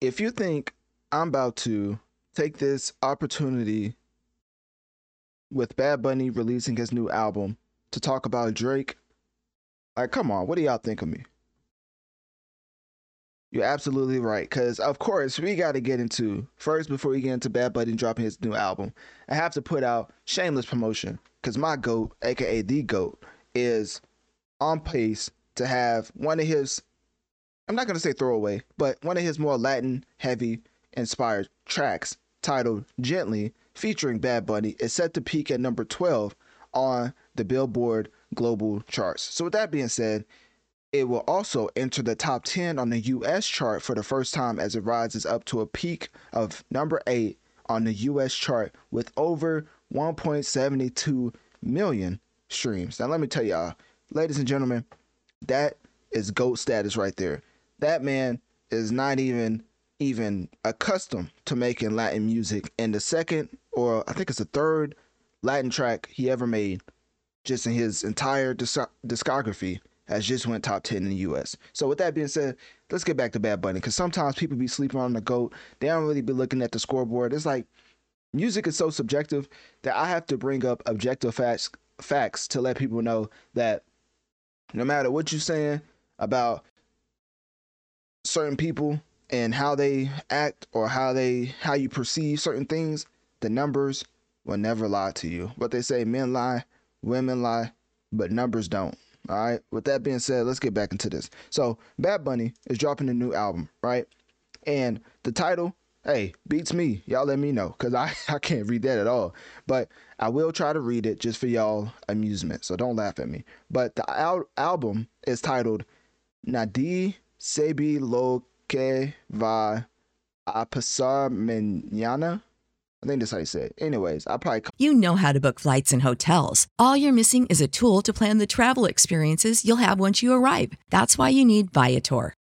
if you think I'm about to take this opportunity with Bad Bunny releasing his new album to talk about Drake, like, come on, what do y'all think of me? You're absolutely right. Because, of course, we got to get into first, before we get into Bad Bunny dropping his new album, I have to put out shameless promotion. Because my GOAT, aka The GOAT, is on pace to have one of his I'm not going to say throwaway, but one of his more Latin heavy inspired tracks titled Gently featuring Bad Bunny is set to peak at number 12 on the Billboard Global Charts. So, with that being said, it will also enter the top 10 on the US chart for the first time as it rises up to a peak of number 8 on the US chart with over 1.72 million streams. Now, let me tell y'all, ladies and gentlemen, that is GOAT status right there that man is not even even accustomed to making Latin music. And the second, or I think it's the third Latin track he ever made, just in his entire disc- discography, has just went top 10 in the US. So with that being said, let's get back to Bad Bunny because sometimes people be sleeping on the goat. They don't really be looking at the scoreboard. It's like music is so subjective that I have to bring up objective facts facts to let people know that no matter what you're saying about certain people and how they act or how they how you perceive certain things, the numbers will never lie to you. What they say, men lie, women lie, but numbers don't. All right. With that being said, let's get back into this. So, Bad Bunny is dropping a new album, right? And the title, hey, beats me. Y'all let me know because I, I can't read that at all. But I will try to read it just for y'all amusement. So don't laugh at me. But the al- album is titled Nadi Sebi lo que va a pasar mañana. I think that's how you say it. Anyways, I probably. You know how to book flights and hotels. All you're missing is a tool to plan the travel experiences you'll have once you arrive. That's why you need Viator.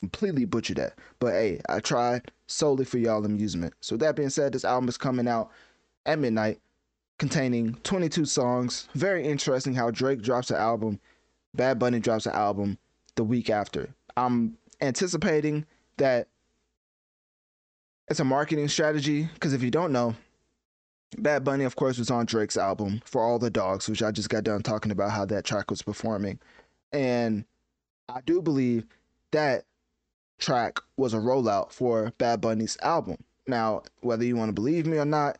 Completely butchered that. But hey, I tried solely for y'all amusement. So that being said, this album is coming out at midnight, containing 22 songs. Very interesting how Drake drops an album, Bad Bunny drops an album the week after. I'm anticipating that it's a marketing strategy because if you don't know, Bad Bunny, of course, was on Drake's album For All the Dogs, which I just got done talking about how that track was performing. And I do believe that track was a rollout for Bad Bunny's album. Now, whether you want to believe me or not,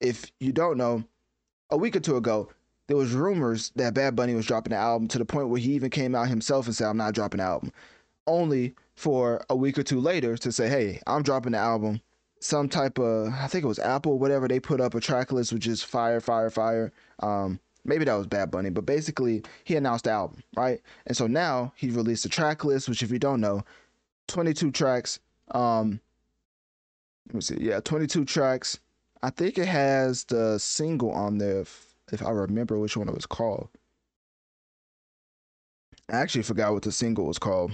if you don't know, a week or two ago, there was rumors that Bad Bunny was dropping an album to the point where he even came out himself and said, I'm not dropping an album. Only for a week or two later to say, hey, I'm dropping the album. Some type of, I think it was Apple, whatever, they put up a track list which is fire, fire, fire. Um, maybe that was Bad Bunny, but basically he announced the album, right? And so now he released a track list, which if you don't know, 22 tracks. Um, let me see, yeah, 22 tracks. I think it has the single on there if I remember which one it was called. I actually forgot what the single was called.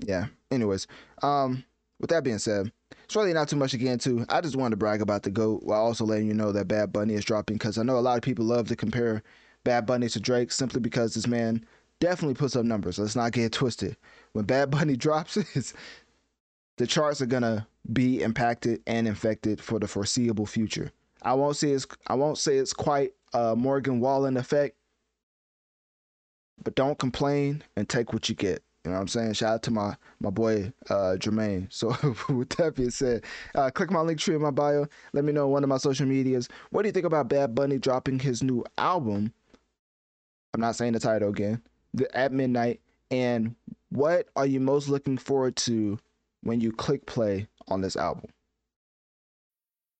Yeah. Anyways, um, with that being said, it's really not too much to get into. I just wanted to brag about the GOAT while also letting you know that Bad Bunny is dropping because I know a lot of people love to compare Bad Bunny to Drake simply because this man definitely puts up numbers. Let's not get twisted. When Bad Bunny drops, it, the charts are gonna be impacted and infected for the foreseeable future. I won't say it's I won't say it's quite a Morgan Wallen effect, but don't complain and take what you get. You know what I'm saying? Shout out to my my boy uh, Jermaine. So with that being said, uh, click my Linktree in my bio. Let me know one of my social medias. What do you think about Bad Bunny dropping his new album? I'm not saying the title again. The, at midnight. And what are you most looking forward to when you click play on this album?